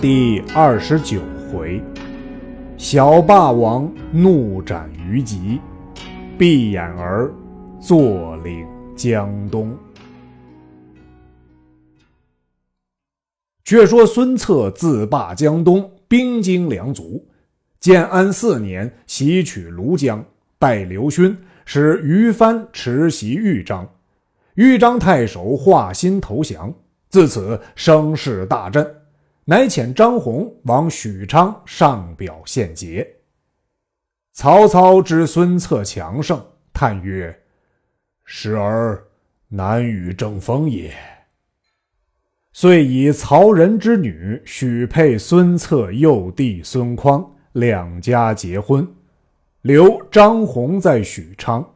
第二十九回，小霸王怒斩于吉，闭眼儿坐领江东。却说孙策自霸江东，兵精粮足。建安四年，袭取庐江，拜刘勋，使于藩持袭豫章。豫章太守化心投降，自此声势大振，乃遣张宏往许昌上表献捷。曹操知孙策强盛，叹曰：“时而难与争锋也。”遂以曹仁之女许配孙策幼弟孙匡。两家结婚，留张宏在许昌。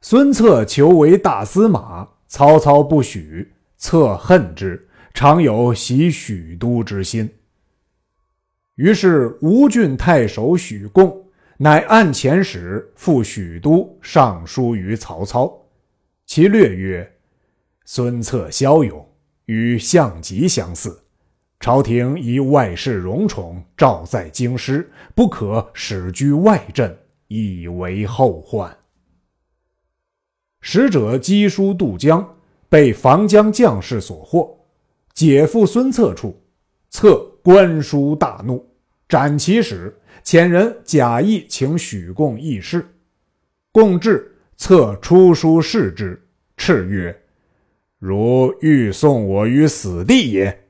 孙策求为大司马，曹操不许。策恨之，常有袭许都之心。于是吴郡太守许贡乃按遣使赴许都，上书于曹操。其略曰：“孙策骁勇，与项籍相似。”朝廷以外事荣宠，召在京师，不可使居外镇，以为后患。使者赍书渡江，被防江将士所获，解赴孙策处。策观书大怒，斩其使，遣人假意请许贡议事。贡至，策出书示之，叱曰：“如欲送我于死地也。”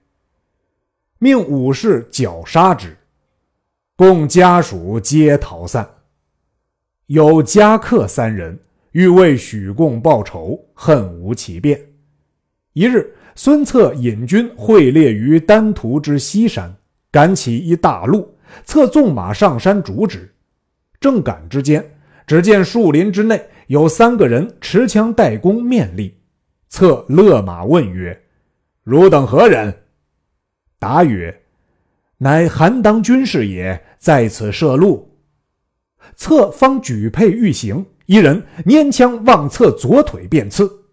命武士绞杀之，共家属皆逃散。有家客三人欲为许贡报仇，恨无其变。一日，孙策引军会猎于丹徒之西山，赶起一大路，策纵马上山逐之。正赶之间，只见树林之内有三个人持枪带弓面立。策勒马问曰：“汝等何人？”答曰：“乃韩当军士也，在此设路。”策方举佩欲行，一人拈枪往策左腿便刺。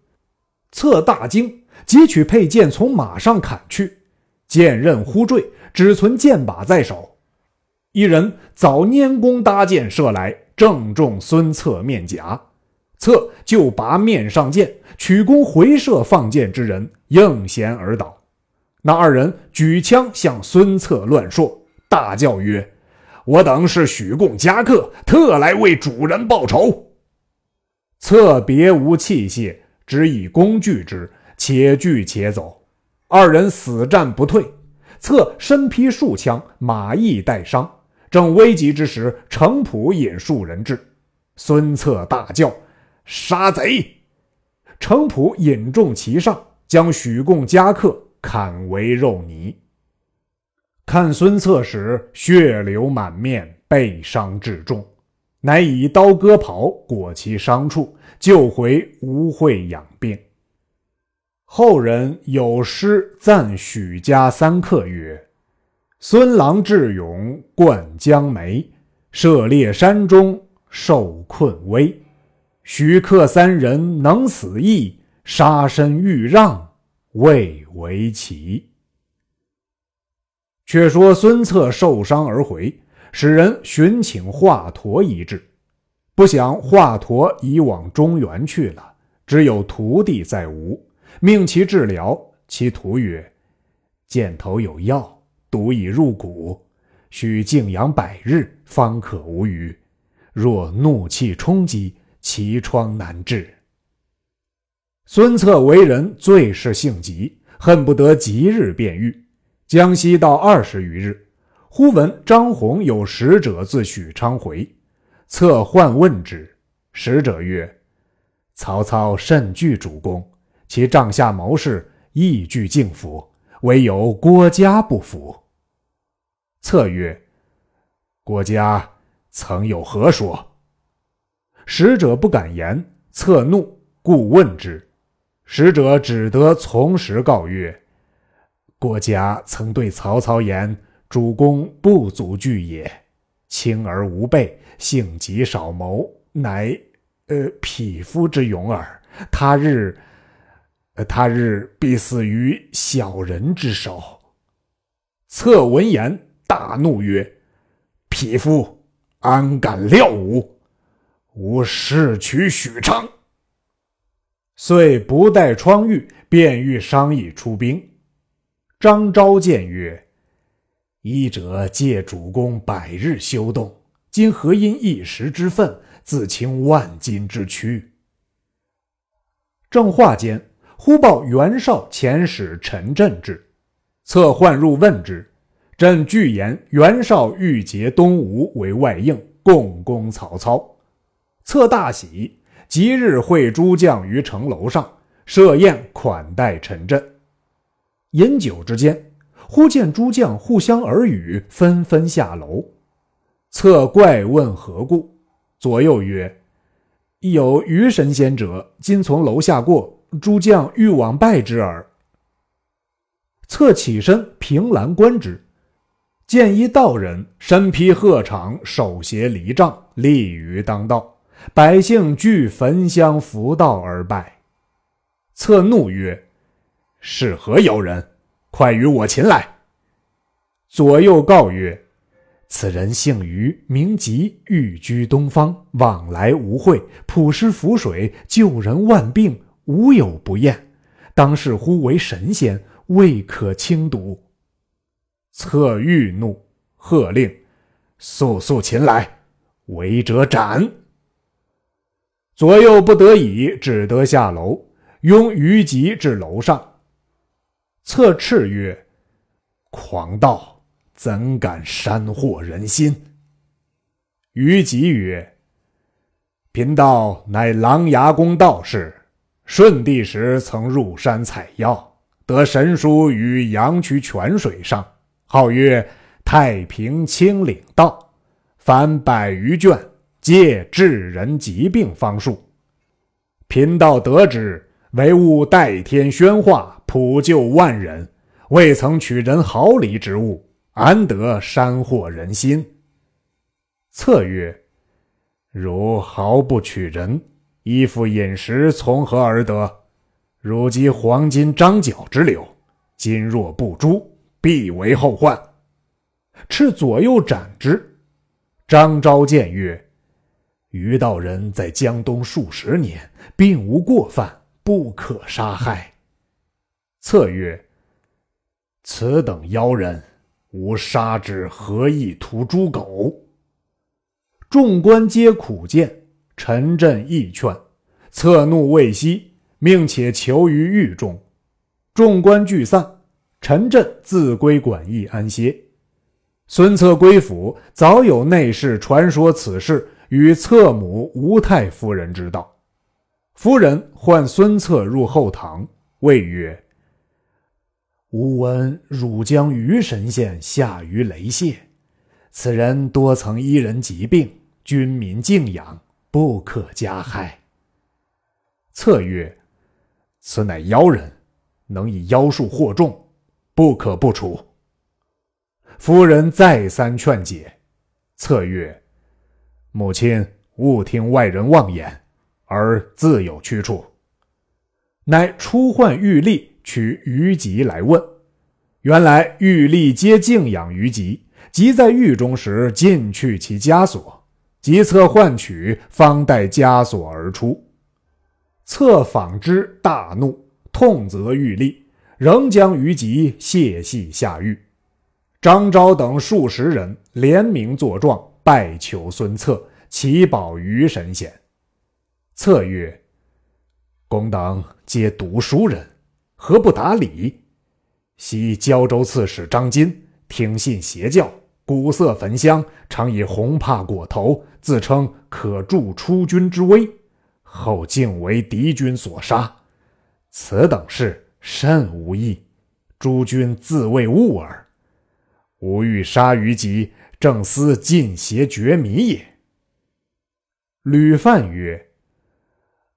策大惊，急取佩剑从马上砍去，剑刃忽坠，只存剑把在手。一人早拈弓搭箭射来，正中孙策面颊。策就拔面上剑，取弓回射放箭之人，应弦而倒。那二人举枪向孙策乱槊，大叫曰：“我等是许贡家客，特来为主人报仇。”策别无器械，只以弓拒之，且拒且走。二人死战不退。策身披数枪，马亦带伤。正危急之时，程普引数人至，孙策大叫：“杀贼！”程普引众齐上，将许贡家客。砍为肉泥。看孙策时，血流满面，背伤至重，乃以刀割袍裹其伤处，救回吴会养病。后人有诗赞许家三客曰：“孙郎智勇冠江梅，涉猎山中受困危。许客三人能死易，杀身欲让。”未为奇。却说孙策受伤而回，使人寻请华佗医治，不想华佗已往中原去了，只有徒弟在吴，命其治疗。其徒曰：“箭头有药，毒已入骨，需静养百日，方可无虞。若怒气冲击，其疮难治。”孙策为人最是性急，恨不得即日便愈。江西到二十余日，忽闻张宏有使者自许昌回，策唤问之。使者曰：“曹操甚惧主公，其帐下谋士亦俱敬服，唯有郭嘉不服。”策曰：“郭嘉曾有何说？”使者不敢言。策怒，故问之。使者只得从实告曰：“郭嘉曾对曹操言：‘主公不足惧也，轻而无备，性急少谋，乃……呃，匹夫之勇耳。他日……他日必死于小人之手。’”策闻言大怒曰：“匹夫，安敢料吾？吾誓取许昌。”遂不待疮愈，便欲商议出兵。张昭见曰：“医者借主公百日休动，今何因一时之愤，自倾万金之躯？”正话间，忽报袁绍遣使陈震至，策唤入问之。朕具言袁绍欲结东吴为外应，共攻曹操。策大喜。即日会诸将于城楼上设宴款待陈震。饮酒之间，忽见诸将互相耳语，纷纷下楼。策怪问何故，左右曰：“有余神仙者，今从楼下过，诸将欲往拜之耳。”策起身凭栏观之，见一道人身披鹤氅，手携藜杖，立于当道。百姓俱焚香伏道而拜，策怒曰：“是何妖人？快与我擒来！”左右告曰：“此人姓于，名吉，寓居东方，往来无讳，普施符水，救人万病，无有不厌。当是乎为神仙，未可轻睹。”策欲怒，喝令：“速速擒来，违者斩！”左右不得已，只得下楼，拥于吉至楼上。策斥曰：“狂道，怎敢煽惑人心？”于吉曰：“贫道乃琅琊宫道士，舜帝时曾入山采药，得神书于阳曲泉水上，号曰太平清领道，凡百余卷。”皆治人疾病方术，贫道得之，唯物代天宣化，普救万人，未曾取人毫厘之物，安得山惑人心？策曰：如毫不取人，衣服饮食从何而得？汝及黄金张角之流，今若不诛，必为后患。敕左右斩之。张昭见曰。于道人在江东数十年，并无过犯，不可杀害。策曰：“此等妖人，吾杀之何意屠猪狗？”众官皆苦谏，陈震亦劝，策怒未息，命且囚于狱中。众官俱散，陈震自归馆驿安歇。孙策归府，早有内侍传说此事。与侧母吴太夫人知道，夫人唤孙策入后堂，谓曰：“吾闻汝将于神仙下于雷泄，此人多曾医人疾病，军民敬仰，不可加害。”策曰：“此乃妖人，能以妖术惑众，不可不除。”夫人再三劝解，策曰。母亲勿听外人妄言，而自有去处。乃出唤玉立，取于吉来问。原来玉立皆敬仰于吉，即在狱中时尽去其枷锁，即策唤取，方带枷锁而出。策访之大怒，痛责玉立，仍将于吉卸系下狱。张昭等数十人联名作状。拜求孙策，祈保于神仙。策曰：“公等皆读书人，何不达理？昔胶州刺史张金听信邪教，古色焚香，常以红帕裹头，自称可助出军之威，后竟为敌军所杀。此等事甚无益，诸君自谓误耳。吾欲杀于吉。”正思尽邪绝迷也。吕范曰：“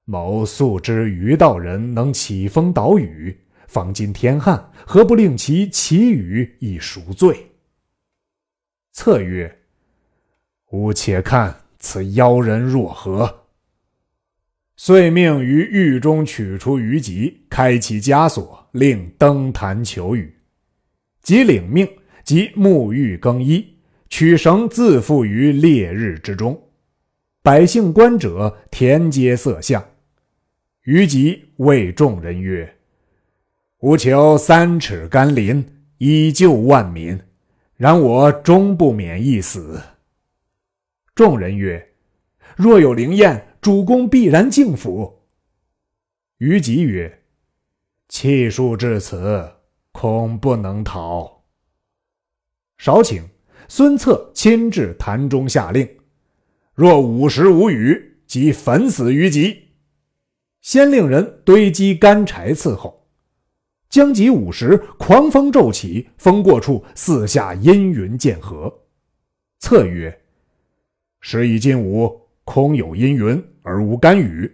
某素知于道人能起风倒雨，方今天旱，何不令其祈雨以赎罪？”策曰：“吾且看此妖人若何。”遂命于狱中取出于吉，开其枷锁，令登坛求雨。即领命。即沐浴更衣，取绳自缚于烈日之中。百姓观者，田皆色相。于吉谓众人曰：“吾求三尺甘霖，以救万民，然我终不免一死。”众人曰：“若有灵验，主公必然敬服。”于吉曰：“气数至此，恐不能逃。”少顷，孙策亲至坛中下令：“若午时无雨，即焚死于吉。”先令人堆积干柴伺候。将及午时，狂风骤起，风过处，四下阴云渐合。策曰：“时已近午，空有阴云而无干雨，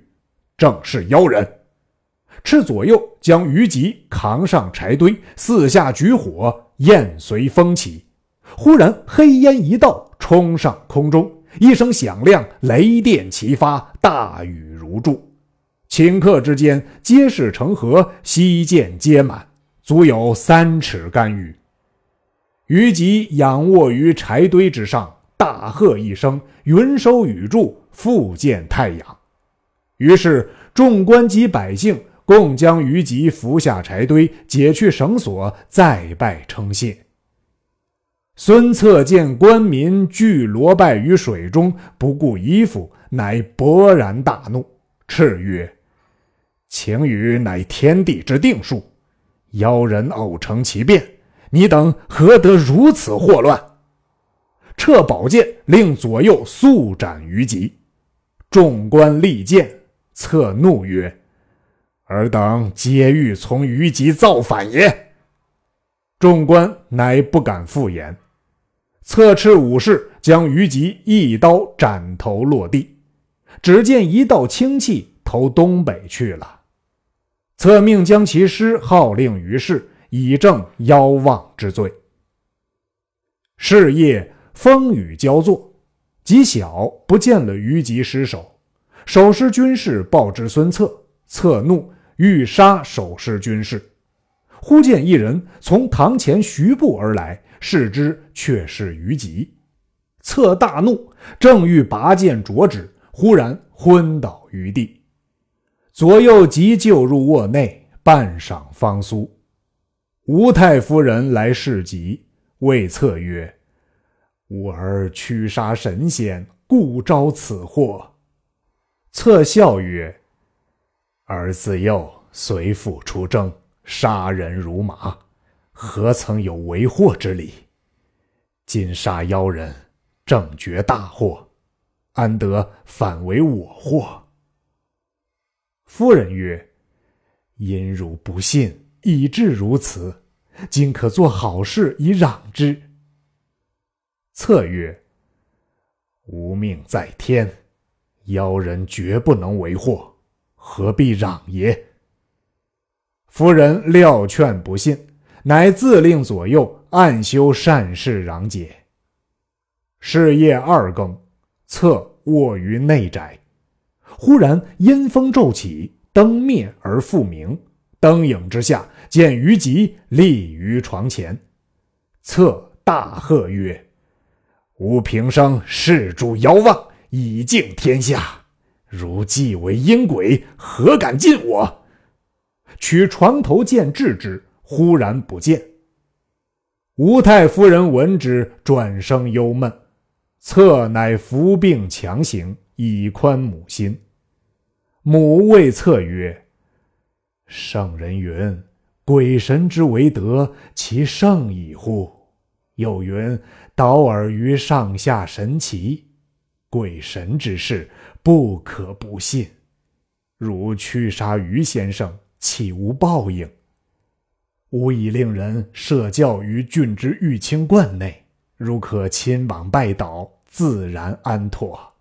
正是妖人。”赤左右将余吉扛上柴堆，四下举火，焰随风起。忽然黑烟一道，冲上空中，一声响亮，雷电齐发，大雨如注。顷刻之间，皆是成河，溪涧皆满，足有三尺干雨。虞吉仰卧于柴堆之上，大喝一声：“云收雨住，复见太阳。”于是众官及百姓。共将虞吉扶下柴堆，解去绳索，再拜称谢。孙策见官民俱罗拜于水中，不顾衣服，乃勃然大怒，叱曰：“晴雨乃天地之定数，妖人偶成其变，你等何得如此祸乱？”撤宝剑，令左右速斩虞吉。众官力谏，策怒曰：尔等皆欲从虞吉造反也。众官乃不敢复言。策斥武士将虞吉一刀斩头落地，只见一道清气投东北去了。策命将其尸号令于市，以正妖妄之罪。是夜风雨交作，极小不见了虞吉尸首，守尸军士报之孙策，策怒。欲杀守尸军士，忽见一人从堂前徐步而来，视之却是虞吉。策大怒，正欲拔剑着之，忽然昏倒于地。左右急救入卧内，半晌方苏。吴太夫人来侍疾，谓策曰：“吾儿驱杀神仙，故招此祸。”策笑曰。儿自幼随父出征，杀人如麻，何曾有为祸之理？今杀妖人，正绝大祸，安得反为我祸？夫人曰：“因汝不信，以致如此。今可做好事以攘之。”策曰：“吾命在天，妖人绝不能为祸。”何必攘也？夫人料劝不信，乃自令左右暗修善事攘解。是夜二更，策卧于内宅，忽然阴风骤起，灯灭而复明。灯影之下，见虞吉立于床前，侧大喝曰：“吾平生誓主遥望，以敬天下。”如既为阴鬼，何敢近我？取床头剑制之，忽然不见。吴太夫人闻之，转生忧闷。策乃服病强行，以宽母心。母谓策曰：“圣人云，鬼神之为德，其圣矣乎？又云，导尔于上下神奇。鬼神之事。”不可不信。如驱杀于先生，岂无报应？吾已令人设教于郡之玉清观内，如可亲往拜倒，自然安妥。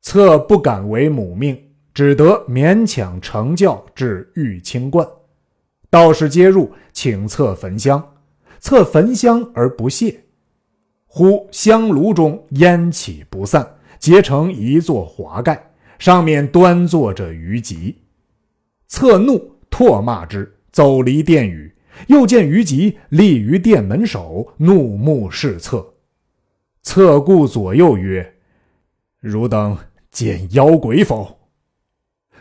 策不敢违母命，只得勉强成教至玉清观。道士皆入，请策焚香。策焚香而不谢。忽香炉中烟起不散。结成一座华盖，上面端坐着虞吉。策怒，唾骂之，走离殿宇，又见于吉立于殿门首，怒目视策。策顾左右曰：“汝等见妖鬼否？”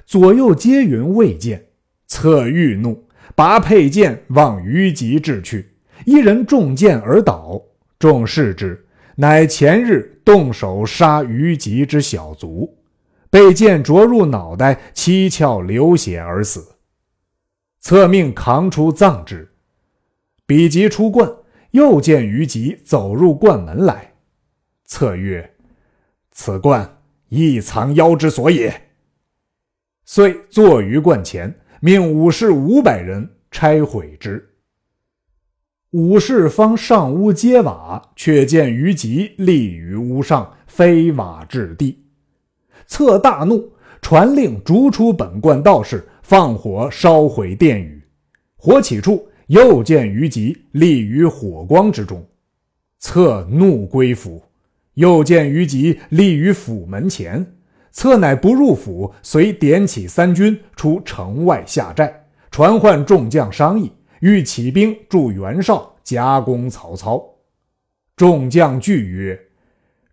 左右皆云未见。策欲怒，拔佩剑往于吉掷去，一人中箭而倒。众视之，乃前日动手杀于吉之小卒，被剑着入脑袋，七窍流血而死。策命扛出葬之。比及出冠，又见于吉走入冠门来。策曰：“此冠亦藏妖之所也。”遂坐于观前，命武士五百人拆毁之。武士方上屋揭瓦，却见于吉立于屋上，飞瓦至地。策大怒，传令逐出本观道士，放火烧毁殿宇。火起处，又见于吉立于火光之中。策怒归府。又见于吉立于府门前，策乃不入府，遂点起三军出城外下寨，传唤众将商议，欲起兵助袁绍夹攻曹操。众将惧曰：“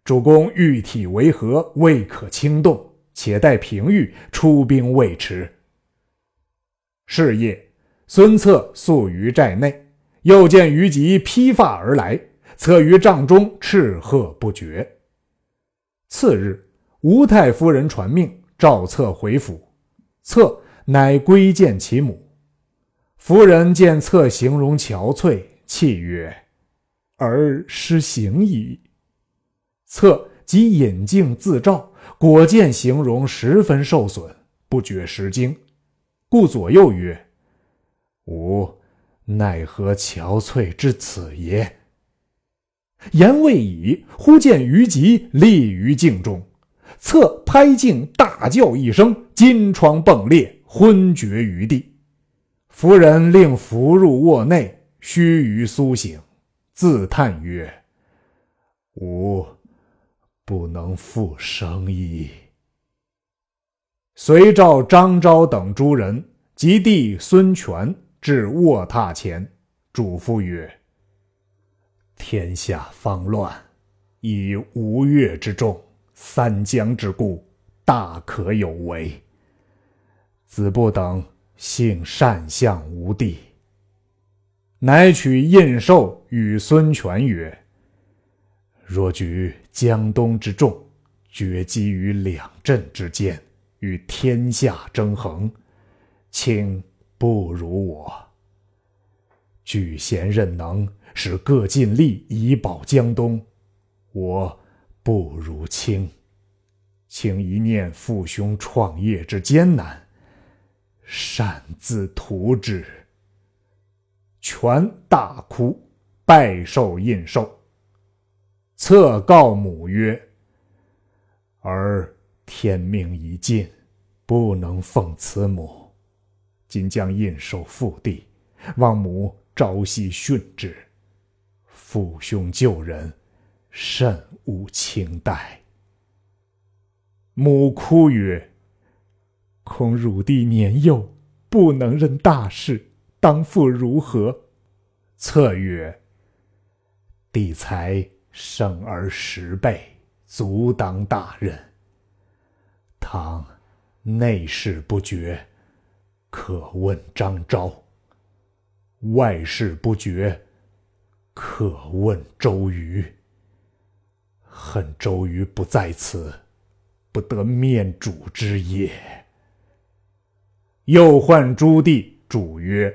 主公玉体为何，未可轻动，且待平愈，出兵未迟。”是夜，孙策宿于寨内，又见于吉披发而来。策于帐中斥喝不绝。次日，吴太夫人传命，召策回府。策乃归见其母。夫人见策形容憔悴，泣曰：“儿失行矣。”策即引镜自照，果见形容十分受损，不觉失惊，故左右曰：“吾奈何憔悴至此也？”言未已，忽见于吉立于镜中，侧拍镜，大叫一声，金疮迸裂，昏厥于地。夫人令扶入卧内，须臾苏醒，自叹曰：“吾不能复生矣。”遂召张昭等诸人及弟孙权至卧榻前，嘱咐曰。天下方乱，以吴越之众、三江之固，大可有为。子布等幸善相吴地，乃取印绶与孙权曰：“若举江东之众，决击于两镇之间，与天下争衡，卿不如我。举贤任能。”使各尽力以保江东，我不如卿。卿一念父兄创业之艰难，擅自图之。权大哭，拜受印绶。策告母曰：“儿天命已尽，不能奉慈母。今将印绶复递，望母朝夕训之。”父兄救人，甚勿轻待。母哭曰：“恐汝弟年幼，不能任大事，当复如何？”策曰：“弟才胜儿十倍，足当大任。倘内事不决，可问张昭；外事不决。”可问周瑜。恨周瑜不在此，不得面主之也。又唤朱棣，主曰：“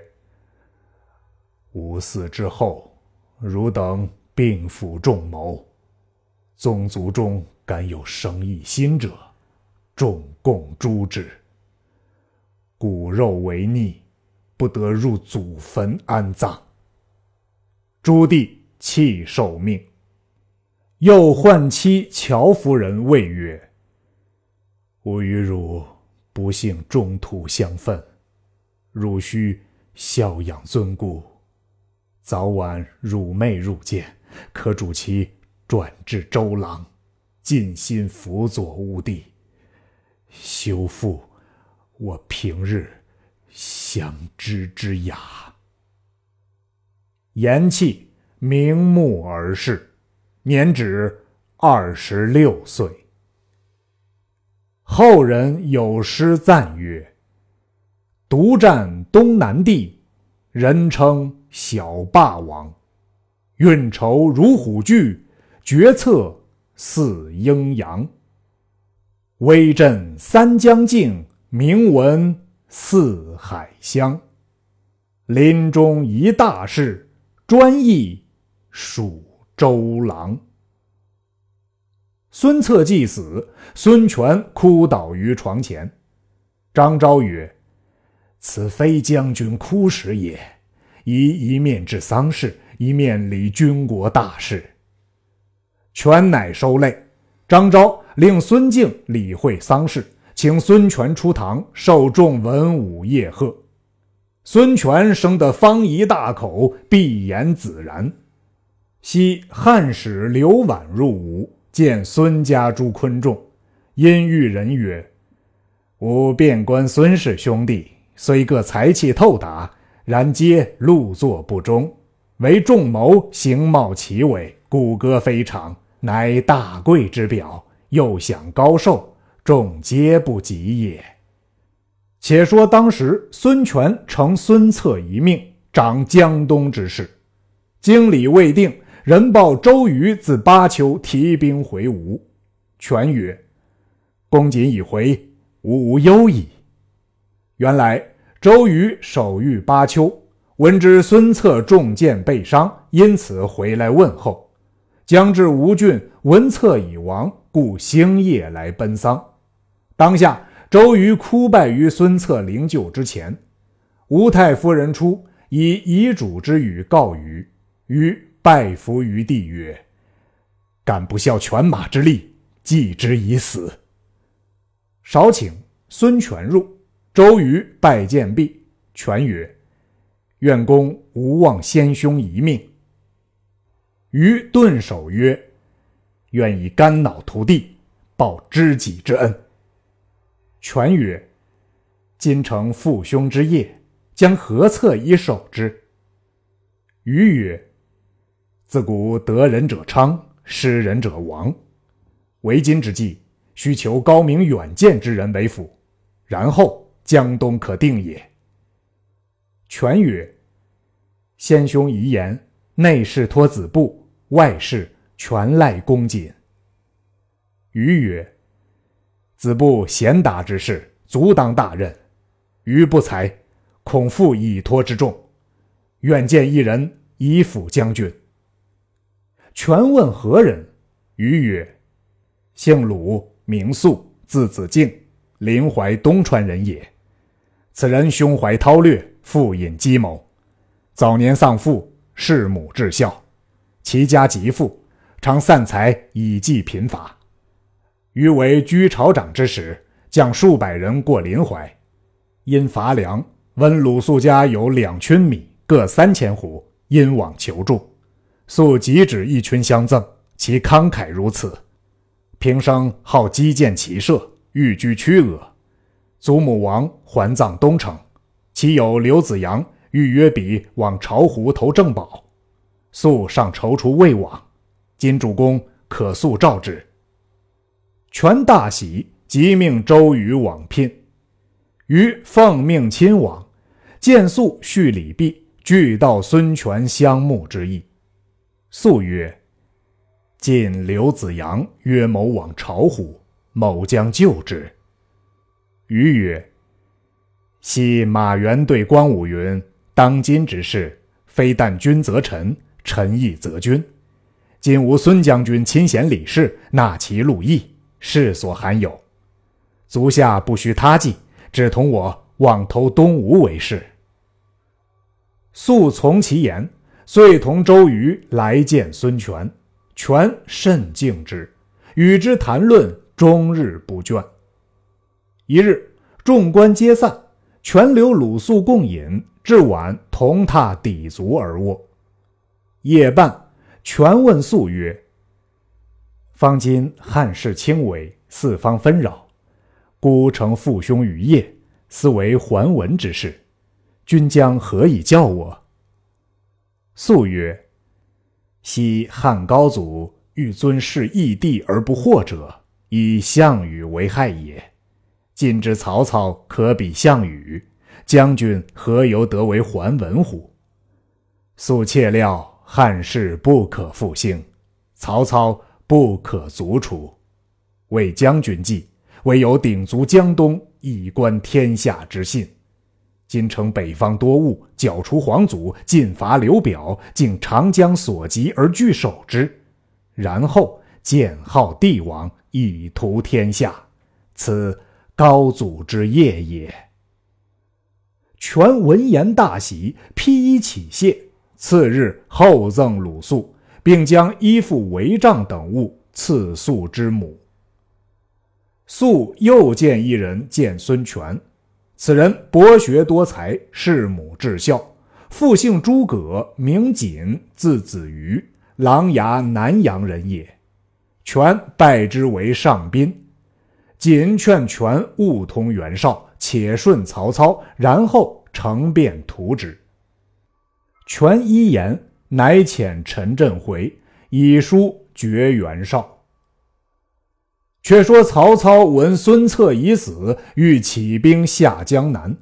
吾死之后，汝等并辅众谋，宗族中敢有生意心者，众共诛之。骨肉为逆，不得入祖坟安葬。”朱棣弃受命，又唤妻乔夫人谓曰：“吾与汝不幸中途相分，汝须孝养尊姑。早晚汝妹入见，可主其转至周郎，尽心辅佐吾弟，修复我平日相知之雅。”言气，瞑目而逝，年止二十六岁。后人有诗赞曰：“独占东南地，人称小霸王。运筹如虎踞，决策似鹰扬。威震三江静，名闻四海香。临终一大事，专译蜀州郎。”孙策既死，孙权哭倒于床前。张昭曰：“此非将军哭时也，宜一面治丧事，一面理军国大事。”权乃收泪。张昭令孙敬理会丧事，请孙权出堂，受众文武夜贺。孙权生得方颐大口，闭言自然。昔汉使刘绾入吴。见孙家诸昆仲，因遇人曰：“吾便观孙氏兄弟，虽各才气透达，然皆碌作不忠。为仲谋，形貌奇伟，骨骼非常，乃大贵之表。又享高寿，众皆不及也。”且说当时孙权承孙策一命，掌江东之事，经理未定。人报周瑜自巴丘提兵回吴，权曰：“公瑾已回，吾无忧矣。”原来周瑜守御巴丘，闻知孙策中箭被伤，因此回来问候。将至吴郡，闻策已亡，故星夜来奔丧。当下周瑜哭拜于孙策灵柩之前，吴太夫人出，以遗嘱之语告瑜，瑜。拜伏于地曰：“敢不效犬马之力，祭之以死。”少请孙权入。周瑜拜见毕，权曰：“愿公无忘先兄一命。”瑜顿首曰：“愿以肝脑涂地，报知己之恩。”权曰：“今承父兄之业，将何策以守之？”瑜曰：自古得人者昌，失人者亡。为今之计，须求高明远见之人为辅，然后江东可定也。权曰：“先兄遗言，内事托子布，外事全赖公瑾。”瑜曰：“子布贤达之士，足当大任。瑜不才，恐负以托之重，愿见一人以辅将军。”权问何人？瑜曰：“姓鲁，名肃，字子敬，临淮东川人也。此人胸怀韬略，富隐机谋。早年丧父，弑母至孝，其家极富，常散财以济贫乏。余为居朝长之时，将数百人过临淮，因乏粮，闻鲁肃家有两群米，各三千斛，因往求助。”素即指一群相赠，其慷慨如此。平生好击剑骑射，欲居曲阿。祖母王还葬东城，其有刘子扬欲约彼往巢湖投正宝，素尚踌躇未往。今主公可速召之。权大喜，即命周瑜往聘。瑜奉命亲往，见素叙礼毕，俱道孙权相慕之意。素曰：“晋刘子扬约某往巢湖，某将救之。”瑜曰：“昔马援对关武云：‘当今之事，非但君则臣，臣亦则君。’今无孙将军亲贤理事，纳其禄役，世所罕有。足下不须他计，只同我往投东吴为是。”素从其言。遂同周瑜来见孙权，权甚敬之，与之谈论，终日不倦。一日，众官皆散，权留鲁肃共饮，至晚同榻抵足而卧。夜半，权问肃曰：“方今汉室倾微，四方纷扰，孤承父兄余业，思为还文之事，君将何以教我？”素曰：“昔汉高祖欲尊弑义帝而不惑者，以项羽为害也。今之曹操可比项羽，将军何由得为桓文乎？素切料汉室不可复兴，曹操不可卒除。为将军计，唯有鼎足江东，以观天下之信。”今城北方多雾，剿除皇祖，进伐刘表，竟长江所及而据守之，然后建号帝王，以图天下，此高祖之业也。权闻言大喜，披衣起谢。次日厚赠鲁肃，并将衣服、帷帐等物赐肃之母。素又见一人，见孙权。此人博学多才，弑母至孝，父姓诸葛，名瑾，字子瑜，琅琊南阳人也。权拜之为上宾。瑾劝权勿通袁绍，且顺曹操，然后乘便图之。权依言，乃遣陈震回，以书绝袁绍。却说曹操闻孙策已死，欲起兵下江南。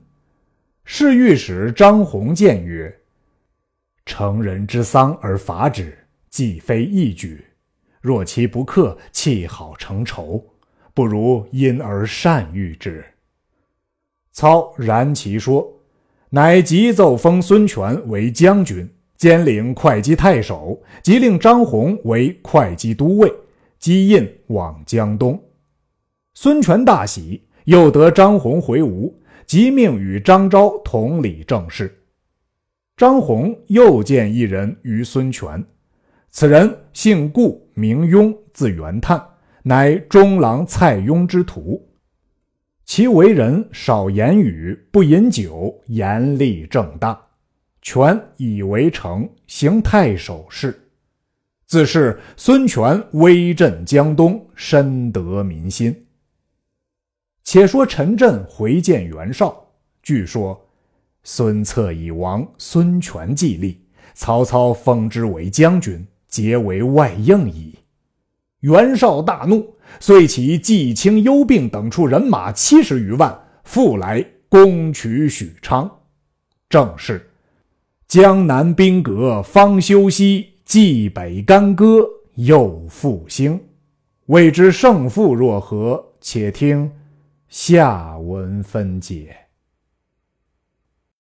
侍御史张宏谏曰：“成人之丧而伐之，既非义举。若其不克，弃好成仇，不如因而善御之。”操然其说，乃急奏封孙权为将军，兼领会稽太守，即令张宏为会稽都尉。击印往江东，孙权大喜，又得张宏回吴，即命与张昭同理政事。张宏又见一人于孙权，此人姓顾，名雍，字元叹，乃中郎蔡邕之徒。其为人少言语，不饮酒，严厉正大。权以为成，行太守事。自是孙权威震江东，深得民心。且说陈震回见袁绍，据说孙策已亡，孙权继立，曹操封之为将军，结为外应矣。袁绍大怒，遂起纪清、幽并等处人马七十余万，复来攻取许昌。正是江南兵革方休息。冀北干戈又复兴，未知胜负若何？且听下文分解。